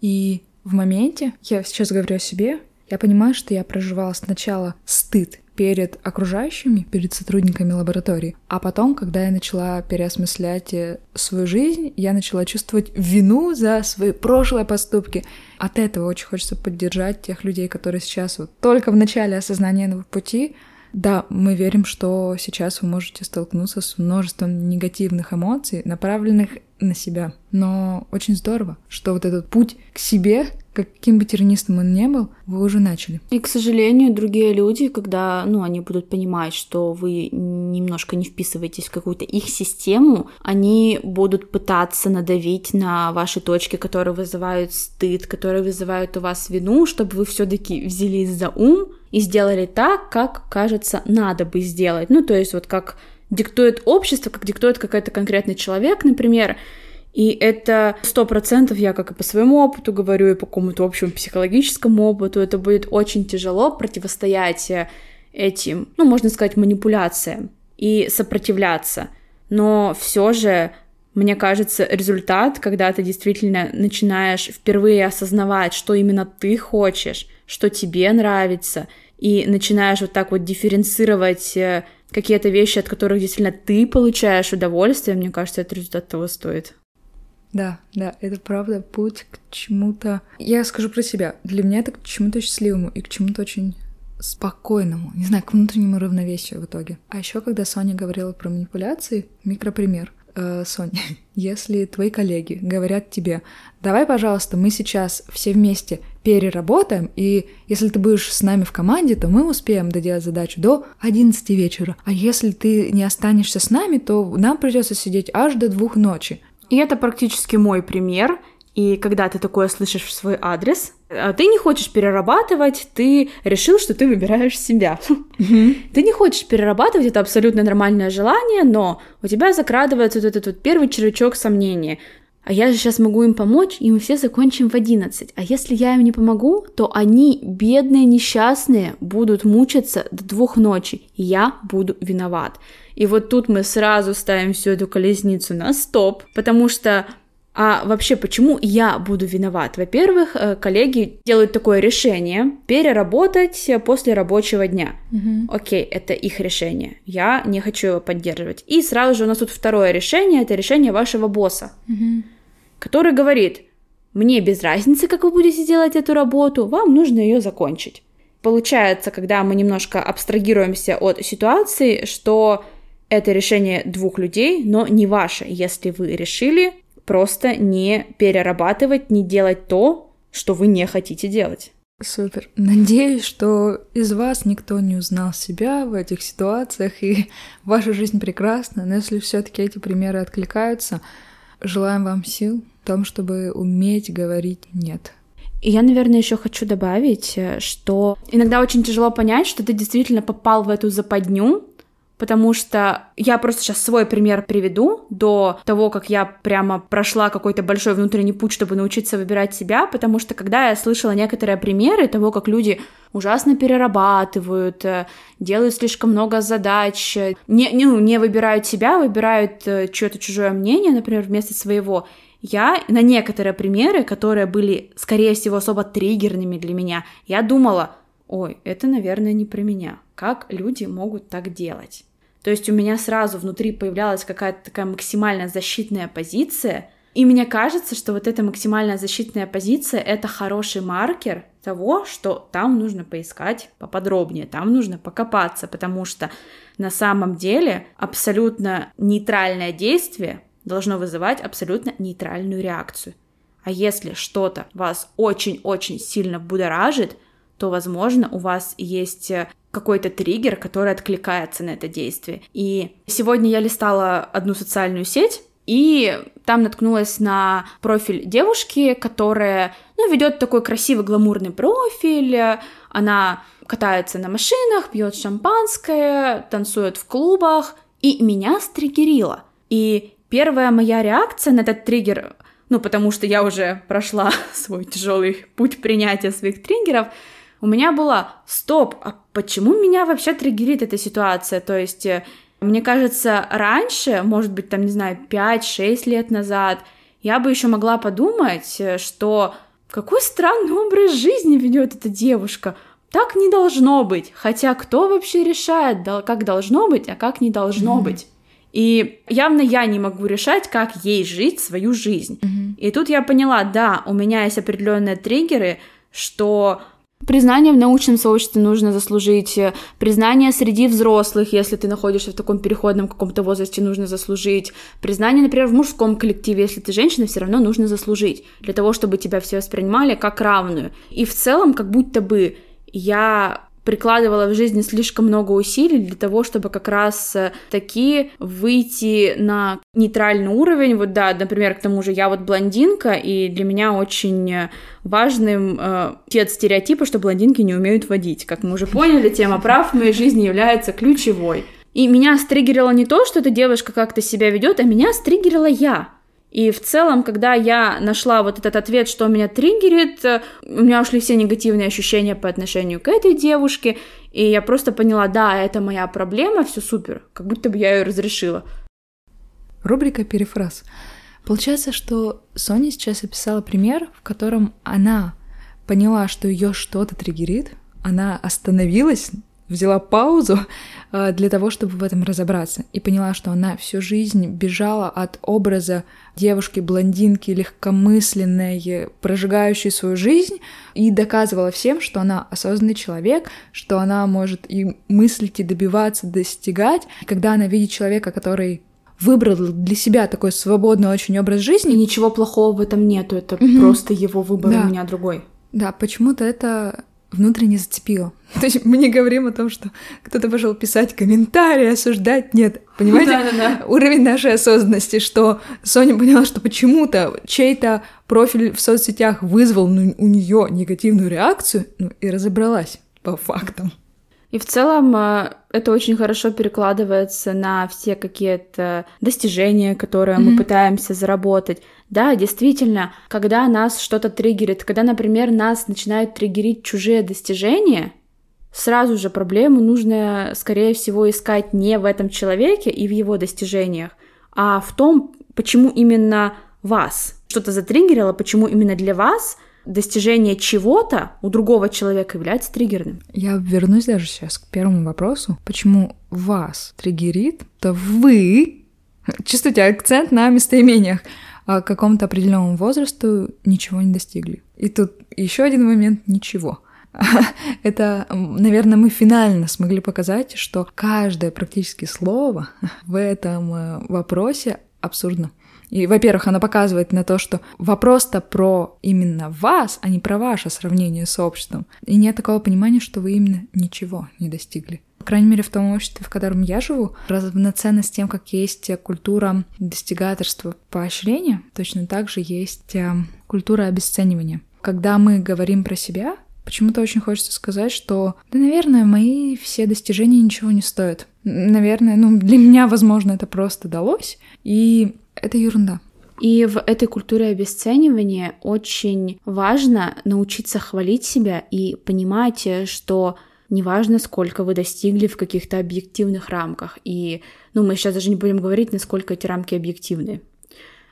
И в моменте, я сейчас говорю о себе, я понимаю, что я проживала сначала стыд перед окружающими, перед сотрудниками лаборатории. А потом, когда я начала переосмыслять э, свою жизнь, я начала чувствовать вину за свои прошлые поступки. От этого очень хочется поддержать тех людей, которые сейчас вот только в начале осознания этого пути. Да, мы верим, что сейчас вы можете столкнуться с множеством негативных эмоций, направленных на себя. Но очень здорово, что вот этот путь к себе каким бы тернистым он ни был, вы уже начали. И, к сожалению, другие люди, когда, ну, они будут понимать, что вы немножко не вписываетесь в какую-то их систему, они будут пытаться надавить на ваши точки, которые вызывают стыд, которые вызывают у вас вину, чтобы вы все-таки взялись за ум и сделали так, как, кажется, надо бы сделать. Ну, то есть вот как диктует общество, как диктует какой-то конкретный человек, например, и это сто процентов, я как и по своему опыту говорю, и по какому-то общему психологическому опыту, это будет очень тяжело противостоять этим, ну, можно сказать, манипуляциям и сопротивляться. Но все же, мне кажется, результат, когда ты действительно начинаешь впервые осознавать, что именно ты хочешь, что тебе нравится, и начинаешь вот так вот дифференцировать э, какие-то вещи, от которых действительно ты получаешь удовольствие, мне кажется, это результат того стоит. Да, да, это правда путь к чему-то. Я скажу про себя. Для меня это к чему-то счастливому и к чему-то очень спокойному, не знаю, к внутреннему равновесию в итоге. А еще, когда Соня говорила про манипуляции, микропример. Э, Соня, если твои коллеги говорят тебе, давай, пожалуйста, мы сейчас все вместе переработаем, и если ты будешь с нами в команде, то мы успеем доделать задачу до 11 вечера. А если ты не останешься с нами, то нам придется сидеть аж до двух ночи. И это практически мой пример. И когда ты такое слышишь в свой адрес, а ты не хочешь перерабатывать, ты решил, что ты выбираешь себя. Ты не хочешь перерабатывать, это абсолютно нормальное желание, но у тебя закрадывается вот этот вот первый червячок сомнения. А я же сейчас могу им помочь, и мы все закончим в 11. А если я им не помогу, то они, бедные, несчастные, будут мучиться до двух ночи, и я буду виноват. И вот тут мы сразу ставим всю эту колесницу на стоп, потому что а вообще, почему я буду виноват? Во-первых, э, коллеги делают такое решение переработать после рабочего дня. Угу. Окей, это их решение. Я не хочу его поддерживать. И сразу же у нас тут второе решение, это решение вашего босса, угу. который говорит, мне без разницы, как вы будете делать эту работу, вам нужно ее закончить. Получается, когда мы немножко абстрагируемся от ситуации, что это решение двух людей, но не ваше, если вы решили просто не перерабатывать, не делать то, что вы не хотите делать. Супер. Надеюсь, что из вас никто не узнал себя в этих ситуациях, и ваша жизнь прекрасна. Но если все-таки эти примеры откликаются, желаем вам сил в том, чтобы уметь говорить нет. И я, наверное, еще хочу добавить, э, что иногда очень тяжело понять, что ты действительно попал в эту западню, потому что я просто сейчас свой пример приведу до того, как я прямо прошла какой-то большой внутренний путь, чтобы научиться выбирать себя, потому что когда я слышала некоторые примеры того, как люди ужасно перерабатывают, э, делают слишком много задач, не, не, ну, не выбирают себя, выбирают э, чье-то чужое мнение, например, вместо своего, я на некоторые примеры, которые были, скорее всего, особо триггерными для меня, я думала, ой, это, наверное, не про меня. Как люди могут так делать? То есть у меня сразу внутри появлялась какая-то такая максимально защитная позиция, и мне кажется, что вот эта максимально защитная позиция — это хороший маркер того, что там нужно поискать поподробнее, там нужно покопаться, потому что на самом деле абсолютно нейтральное действие должно вызывать абсолютно нейтральную реакцию. А если что-то вас очень-очень сильно будоражит, то, возможно, у вас есть какой-то триггер, который откликается на это действие. И сегодня я листала одну социальную сеть, и там наткнулась на профиль девушки, которая, ну, ведет такой красивый гламурный профиль. Она катается на машинах, пьет шампанское, танцует в клубах, и меня стригерило. И первая моя реакция на этот триггер, ну, потому что я уже прошла свой тяжелый путь принятия своих триггеров, у меня была «Стоп, а почему меня вообще триггерит эта ситуация?» То есть, э, мне кажется, раньше, может быть, там, не знаю, 5-6 лет назад, я бы еще могла подумать, э, что какой странный образ жизни ведет эта девушка. Так не должно быть. Хотя кто вообще решает, как должно быть, а как не должно mm-hmm. быть? И явно я не могу решать, как ей жить свою жизнь. Mm-hmm. И тут я поняла, да, у меня есть определенные триггеры, что Признание в научном сообществе нужно заслужить, признание среди взрослых, если ты находишься в таком переходном каком-то возрасте, нужно заслужить, признание, например, в мужском коллективе, если ты женщина, все равно нужно заслужить, для того, чтобы тебя все воспринимали как равную. И в целом, как будто бы я прикладывала в жизни слишком много усилий для того, чтобы как раз э, таки выйти на нейтральный уровень. Вот да, например, к тому же я вот блондинка, и для меня очень важным э, те стереотипы, что блондинки не умеют водить. Как мы уже поняли, тема прав в моей жизни является ключевой. И меня стригерило не то, что эта девушка как-то себя ведет, а меня стригерила я. И в целом, когда я нашла вот этот ответ, что меня триггерит, э, у меня ушли все негативные ощущения по отношению к этой девушке, и я просто поняла, да, это моя проблема, все супер, как будто бы я ее разрешила. Рубрика «Перефраз». Получается, что Соня сейчас описала пример, в котором она поняла, что ее что-то триггерит, она остановилась, взяла паузу э, для того, чтобы в этом разобраться, и поняла, что она всю жизнь бежала от образа девушки-блондинки, легкомысленной, прожигающей свою жизнь, и доказывала всем, что она осознанный человек, что она может и мыслить, и добиваться, достигать. И когда она видит человека, который выбрал для себя такой свободный очень образ жизни. И ничего плохого в этом нету, это mm-hmm. просто его выбор, да. у меня другой. Да, почему-то это внутренне зацепило. То есть мы не говорим о том, что кто-то пошел писать комментарии, осуждать. Нет, понимаете? Да, да, да. Уровень нашей осознанности, что Соня поняла, что почему-то чей-то профиль в соцсетях вызвал ну, у нее негативную реакцию, ну и разобралась по фактам. И в целом э, это очень хорошо перекладывается на все какие-то достижения, которые mm-hmm. мы пытаемся заработать. Да, действительно, когда нас что-то триггерит, когда, например, нас начинают триггерить чужие достижения, сразу же проблему нужно, скорее всего, искать не в этом человеке и в его достижениях, а в том, почему именно вас что-то затриггерило, почему именно для вас достижение чего-то у другого человека является триггерным. Я вернусь даже сейчас к первому вопросу. Почему вас триггерит, то вы, чувствуете акцент на местоимениях, а к какому-то определенному возрасту ничего не достигли. И тут еще один момент — ничего. Это, наверное, мы финально смогли показать, что каждое практически слово в этом э, вопросе абсурдно. И, во-первых, она показывает на то, что вопрос-то про именно вас, а не про ваше сравнение с обществом. И нет такого понимания, что вы именно ничего не достигли. По крайней мере, в том обществе, в котором я живу, равноценно с тем, как есть культура достигаторства поощрения, точно так же есть э, культура обесценивания. Когда мы говорим про себя, Почему-то очень хочется сказать, что, да, наверное, мои все достижения ничего не стоят. Наверное, ну, для меня, возможно, это просто далось. И это ерунда. И в этой культуре обесценивания очень важно научиться хвалить себя и понимать, что неважно, сколько вы достигли в каких-то объективных рамках. И, ну, мы сейчас даже не будем говорить, насколько эти рамки объективны.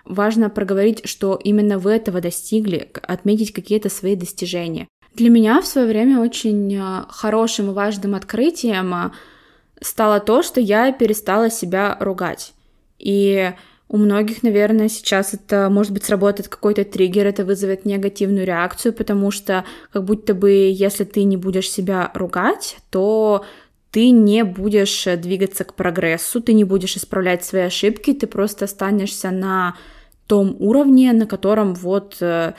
Важно проговорить, что именно вы этого достигли, отметить какие-то свои достижения. Для меня в свое время очень а, хорошим и важным открытием а, стало то, что я перестала себя ругать. И у многих, наверное, сейчас это, может быть, сработает какой-то триггер, это вызовет негативную реакцию, потому что как будто бы, если ты не будешь себя ругать, то ты не будешь двигаться к прогрессу, ты не будешь исправлять свои ошибки, ты просто останешься на том уровне, на котором вот э,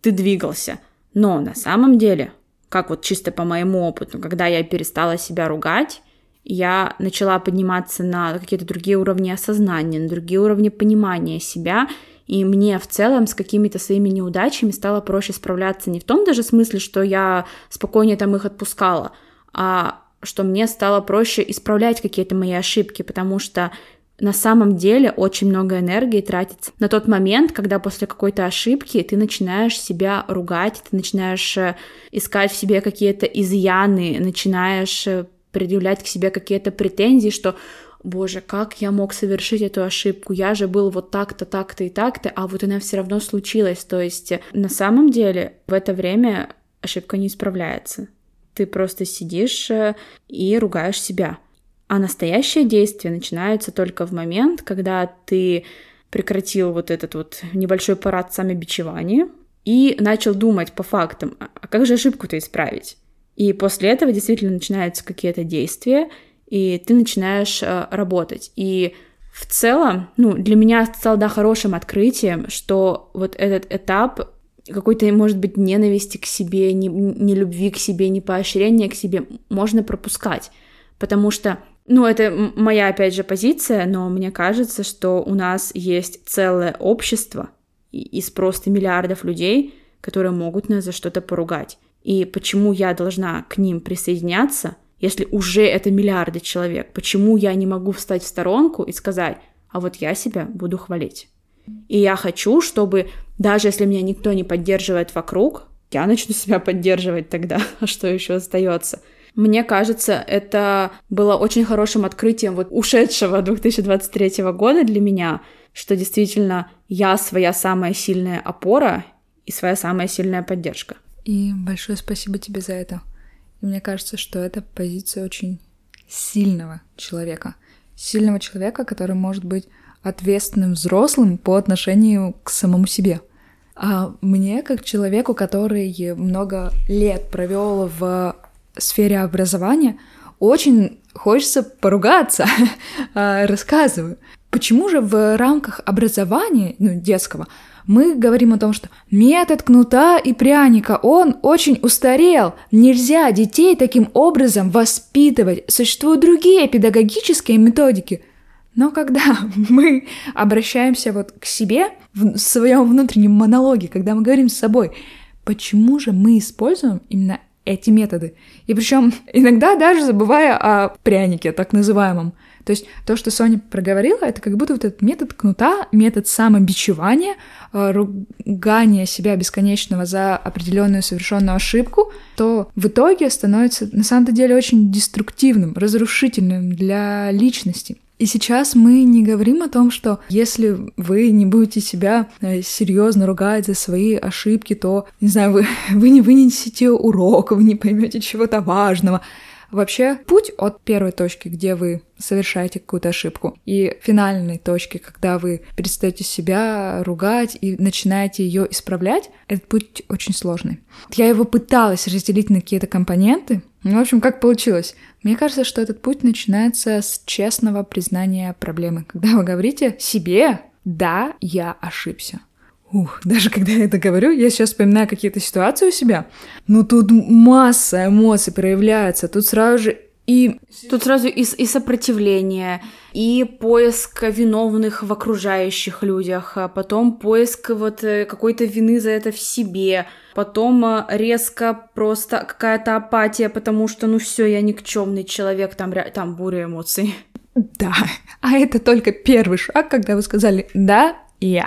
ты двигался. Но на самом деле, как вот чисто по моему опыту, когда я перестала себя ругать, я начала подниматься на какие-то другие уровни осознания, на другие уровни понимания себя, и мне в целом с какими-то своими неудачами стало проще справляться. Не в том даже смысле, что я спокойнее там их отпускала, а что мне стало проще исправлять какие-то мои ошибки, потому что на самом деле очень много энергии тратится. На тот момент, когда после какой-то ошибки ты начинаешь себя ругать, ты начинаешь э, искать в себе какие-то изъяны, начинаешь э, предъявлять к себе какие-то претензии, что боже, как я мог совершить эту ошибку, я же был вот так-то, так-то и так-то, а вот она все равно случилась. То есть на самом деле в это время ошибка не исправляется. Ты просто сидишь э, и ругаешь себя. А настоящее действие начинается только в момент, когда ты прекратил вот этот вот небольшой парад самобичевания, и начал думать по фактам, а, а как же ошибку-то исправить? И после этого действительно начинаются какие-то действия, и ты начинаешь э, работать. И в целом, ну, для меня стало, да, хорошим открытием, что вот этот этап какой-то, может быть, ненависти к себе, не, не любви к себе, не поощрения к себе можно пропускать. Потому что, ну, это моя, опять же, позиция, но мне кажется, что у нас есть целое общество из просто миллиардов людей, которые могут нас за что-то поругать. И почему я должна к ним присоединяться, если уже это миллиарды человек? Почему я не могу встать в сторонку и сказать, а вот я себя буду хвалить? И я хочу, чтобы даже если меня никто не поддерживает вокруг, я начну себя поддерживать тогда, а что еще остается? Мне кажется, это было очень хорошим открытием вот ушедшего 2023 года для меня, что действительно я своя самая сильная опора и своя самая сильная поддержка. И большое спасибо тебе за это. И мне кажется, что это позиция очень сильного человека. Сильного человека, который может быть ответственным взрослым по отношению к самому себе. А мне, как человеку, который много лет провел в сфере образования, очень хочется поругаться. А, рассказываю. Почему же в рамках образования, ну, детского, мы говорим о том, что метод кнута и пряника, он очень устарел. Нельзя детей таким образом воспитывать. Существуют другие педагогические методики. Но когда мы обращаемся вот к себе в своем внутреннем монологе, когда мы говорим с собой, почему же мы используем именно эти методы? И причем иногда даже забывая о прянике, так называемом. То есть то, что Соня проговорила, это как будто вот этот метод кнута, метод самобичевания, э, ругания себя бесконечного за определенную совершенную ошибку, то в итоге становится на самом деле очень деструктивным, разрушительным для личности. И сейчас мы не говорим о том, что если вы не будете себя э, серьезно ругать за свои ошибки, то, не знаю, вы, вы не вынесете урок, вы не поймете чего-то важного. Вообще, путь от первой точки, где вы совершаете какую-то ошибку, и финальной точки, когда вы перестаете себя ругать и начинаете ее исправлять, этот путь очень сложный. Я его пыталась разделить на какие-то компоненты, ну, в общем, как получилось? Мне кажется, что этот путь начинается с честного признания проблемы. Когда вы говорите себе «да, я ошибся», Ух, даже когда я это говорю, я сейчас вспоминаю какие-то ситуации у себя. Ну тут масса эмоций проявляется, тут сразу же и... Тут сразу и, и сопротивление, и поиск виновных в окружающих людях, а потом поиск вот э, какой-то вины за это в себе, потом э, резко просто какая-то апатия, потому что, ну все, я никчемный человек, там, там буря эмоций. Да, а это только первый шаг, когда вы сказали «да, я».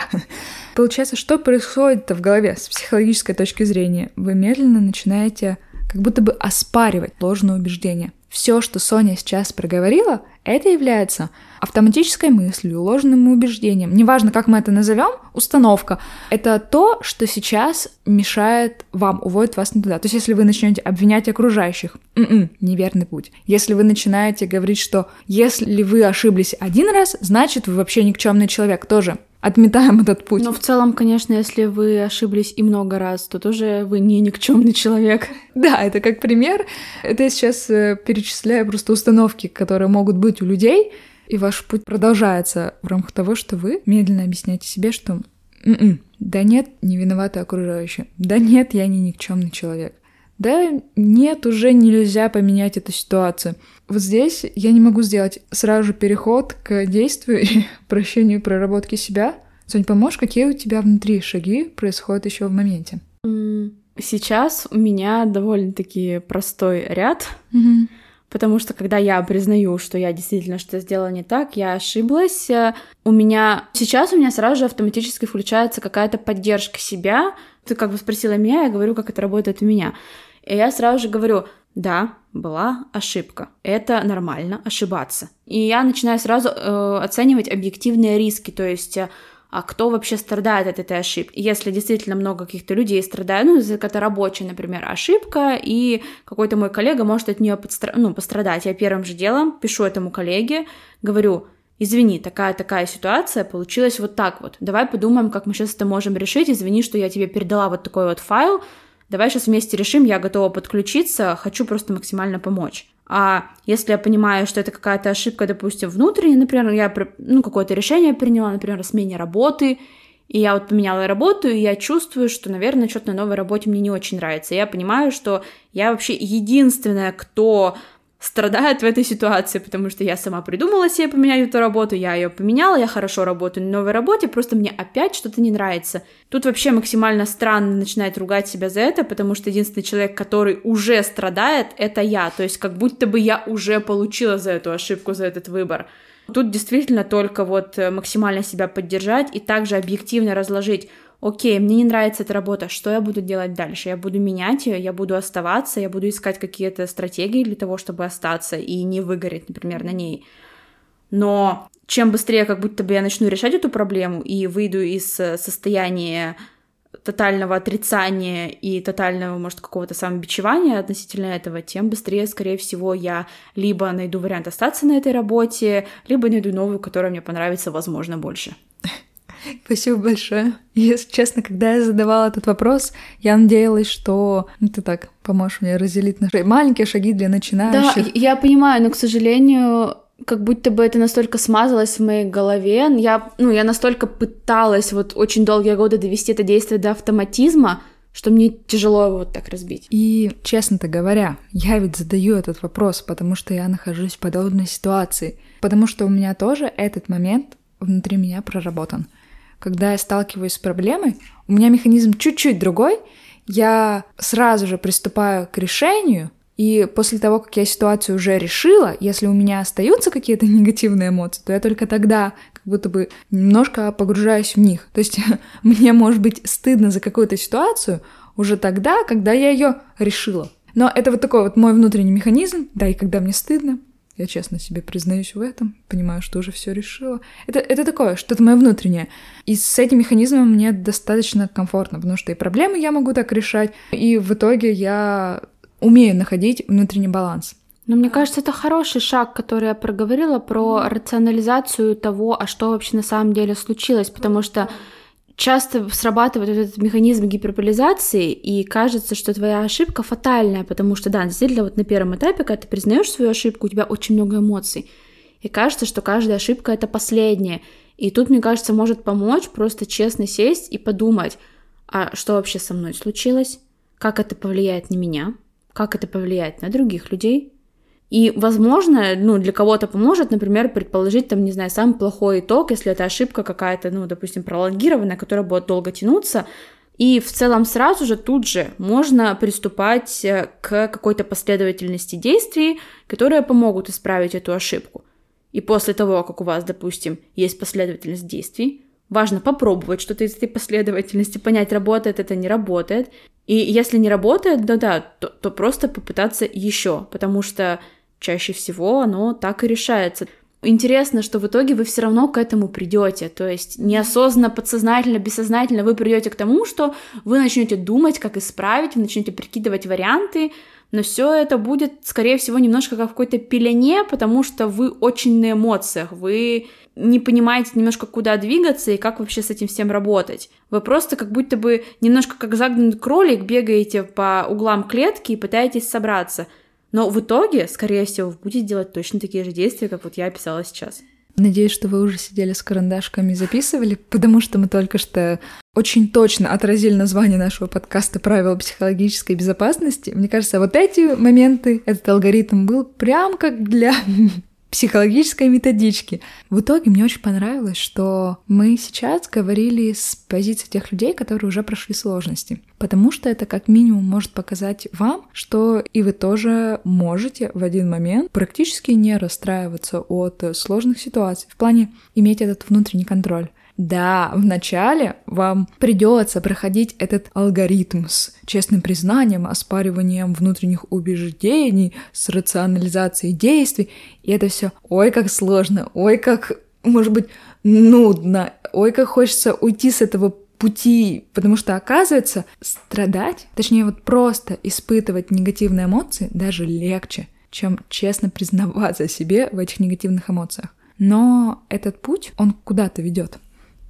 Получается, что происходит в голове с психологической точки зрения? Вы медленно начинаете как будто бы оспаривать ложное убеждение. Все, что Соня сейчас проговорила, это является автоматической мыслью, ложным убеждением. Неважно, как мы это назовем, установка. Это то, что сейчас мешает вам, уводит вас не туда. То есть, если вы начнете обвинять окружающих, м-м, неверный путь. Если вы начинаете говорить, что если вы ошиблись один раз, значит, вы вообще никчемный человек, тоже отметаем этот путь. Но в целом, конечно, если вы ошиблись и много раз, то тоже вы не никчемный человек. Да, это как пример. Это я сейчас э, перечисляю просто установки, которые могут быть у людей, и ваш путь продолжается в рамках того, что вы медленно объясняете себе, что «М-м, да нет, не виноваты окружающие. Да нет, я не никчемный человек. Да нет, уже нельзя поменять эту ситуацию. Вот здесь я не могу сделать сразу же переход к действию и прощению проработки себя. Сонь, поможешь, какие у тебя внутри шаги происходят еще в моменте? Сейчас у меня довольно-таки простой ряд, mm-hmm. потому что когда я признаю, что я действительно что-то сделала не так, я ошиблась, э, у меня сейчас у меня сразу же автоматически включается какая-то поддержка себя. Ты как бы спросила меня, я говорю, как это работает у меня. И я сразу же говорю, да, была ошибка. Это нормально, ошибаться. И я начинаю сразу э, оценивать объективные риски, то есть э, а кто вообще страдает от этой ошибки. Если действительно много каких-то людей страдает, ну, это рабочая, например, ошибка, и какой-то мой коллега может от нее подстра... ну, пострадать. Я первым же делом пишу этому коллеге, говорю, извини, такая-такая ситуация, получилась вот так вот. Давай подумаем, как мы сейчас это можем решить. Извини, что я тебе передала вот такой вот файл. Давай сейчас вместе решим, я готова подключиться, хочу просто максимально помочь. А если я понимаю, что это какая-то ошибка, допустим, внутренняя, например, я ну, какое-то решение приняла, например, о смене работы, и я вот поменяла работу, и я чувствую, что, наверное, что-то на новой работе мне не очень нравится. Я понимаю, что я вообще единственная, кто страдает в этой ситуации, потому что я сама придумала себе поменять эту работу, я ее поменяла, я хорошо работаю на новой работе, просто мне опять что-то не нравится. Тут вообще максимально странно начинать ругать себя за это, потому что единственный человек, который уже страдает, это я, то есть как будто бы я уже получила за эту ошибку, за этот выбор. Тут действительно только вот э, максимально себя поддержать и также объективно разложить, окей, мне не нравится эта работа, что я буду делать дальше? Я буду менять ее, я буду оставаться, я буду искать какие-то стратегии для того, чтобы остаться и не выгореть, например, на ней. Но чем быстрее как будто бы я начну решать эту проблему и выйду из э, состояния тотального отрицания и тотального, может, какого-то самобичевания относительно этого, тем быстрее, скорее всего, я либо найду вариант остаться на этой работе, либо найду новую, которая мне понравится, возможно, больше. Спасибо большое. Если честно, когда я задавала этот вопрос, я надеялась, что ну, ты так поможешь мне разделить на маленькие шаги для начинающих. Да, я понимаю, но, к сожалению, как будто бы это настолько смазалось в моей голове. Я, ну, я настолько пыталась вот очень долгие годы довести это действие до автоматизма, что мне тяжело его вот так разбить. И, честно-то говоря, я ведь задаю этот вопрос, потому что я нахожусь в подобной ситуации. Потому что у меня тоже этот момент внутри меня проработан когда я сталкиваюсь с проблемой, у меня механизм чуть-чуть другой, я сразу же приступаю к решению, и после того, как я ситуацию уже решила, если у меня остаются какие-то негативные эмоции, то я только тогда как будто бы немножко погружаюсь в них. То есть мне может быть стыдно за какую-то ситуацию уже тогда, когда я ее решила. Но это вот такой вот мой внутренний механизм, да, и когда мне стыдно, я честно себе признаюсь в этом, понимаю, что уже все решила. Это, это такое, что-то мое внутреннее. И с этим механизмом мне достаточно комфортно, потому что и проблемы я могу так решать, и в итоге я умею находить внутренний баланс. Но мне кажется, это хороший шаг, который я проговорила про рационализацию того, а что вообще на самом деле случилось, потому что часто срабатывает этот механизм гиперполизации, и кажется, что твоя ошибка фатальная, потому что, да, действительно, вот на первом этапе, когда ты признаешь свою ошибку, у тебя очень много эмоций. И кажется, что каждая ошибка — это последняя. И тут, мне кажется, может помочь просто честно сесть и подумать, а что вообще со мной случилось, как это повлияет на меня, как это повлияет на других людей, и, возможно, ну, для кого-то поможет, например, предположить, там, не знаю, самый плохой итог, если это ошибка какая-то, ну, допустим, пролонгированная, которая будет долго тянуться, и в целом сразу же тут же можно приступать э, к какой-то последовательности действий, которые помогут исправить эту ошибку. И после того, как у вас, допустим, есть последовательность действий, важно попробовать что-то из этой последовательности, понять, работает это, не работает. И если не работает, да-да, то, то просто попытаться еще, потому что чаще всего оно так и решается. Интересно, что в итоге вы все равно к этому придете. То есть неосознанно, подсознательно, бессознательно вы придете к тому, что вы начнете думать, как исправить, вы начнете прикидывать варианты, но все это будет, скорее всего, немножко как в какой-то пелене, потому что вы очень на эмоциях, вы не понимаете немножко, куда двигаться и как вообще с этим всем работать. Вы просто как будто бы немножко как загнанный кролик бегаете по углам клетки и пытаетесь собраться — но в итоге, скорее всего, вы будете делать точно такие же действия, как вот я описала сейчас. Надеюсь, что вы уже сидели с карандашками и записывали, потому что мы только что очень точно отразили название нашего подкаста «Правила психологической безопасности». Мне кажется, вот эти моменты, этот алгоритм был прям как для психологической методички. В итоге мне очень понравилось, что мы сейчас говорили с позиции тех людей, которые уже прошли сложности. Потому что это как минимум может показать вам, что и вы тоже можете в один момент практически не расстраиваться от сложных ситуаций. В плане иметь этот внутренний контроль. Да, вначале вам придется проходить этот алгоритм с честным признанием, оспариванием внутренних убеждений, с рационализацией действий, и это все ой как сложно, ой как, может быть, нудно, ой как хочется уйти с этого пути, потому что оказывается страдать, точнее вот просто испытывать негативные эмоции даже легче, чем честно признаваться себе в этих негативных эмоциях. Но этот путь, он куда-то ведет.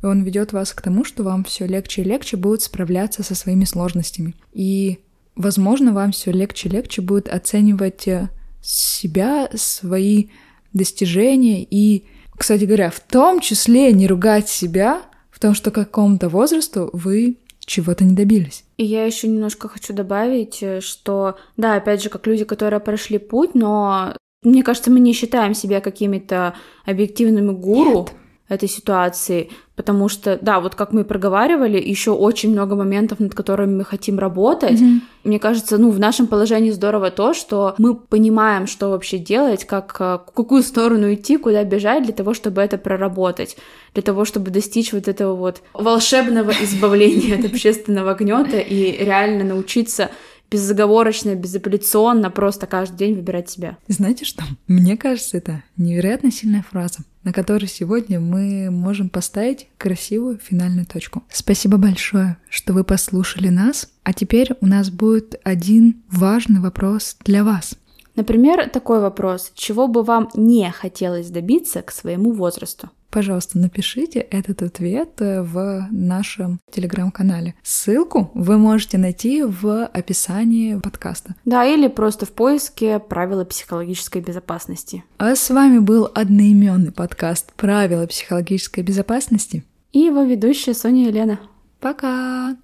И он ведет вас к тому, что вам все легче и легче будет справляться со своими сложностями. И, возможно, вам все легче и легче будет оценивать э, себя, свои достижения и, кстати говоря, в том числе не ругать себя в том, что к какому-то возрасту вы чего-то не добились. И я еще немножко хочу добавить, э, что, да, опять же, как люди, которые прошли путь, но мне кажется, мы не считаем себя какими-то объективными гуру. Нет этой ситуации, потому что, да, вот как мы проговаривали, еще очень много моментов, над которыми мы хотим работать. Mm-hmm. Мне кажется, ну, в нашем положении здорово то, что мы понимаем, что вообще делать, как, э, в какую сторону идти, куда бежать для того, чтобы это проработать, для того, чтобы достичь вот этого вот волшебного избавления от общественного гнета и реально научиться безоговорочно, безапелляционно просто каждый день выбирать себя. Знаете что? Мне кажется, это невероятно сильная фраза, на которой сегодня мы можем поставить красивую финальную точку. Спасибо большое, что вы послушали нас. А теперь у нас будет один важный вопрос для вас. Например, такой вопрос. Чего бы вам не хотелось добиться к своему возрасту? Пожалуйста, напишите этот ответ э, в нашем телеграм-канале. Ссылку вы можете найти в описании подкаста. Да, или просто в поиске правила психологической безопасности. А с вами был одноименный подкаст «Правила психологической безопасности» и его ведущая Соня Елена. Пока!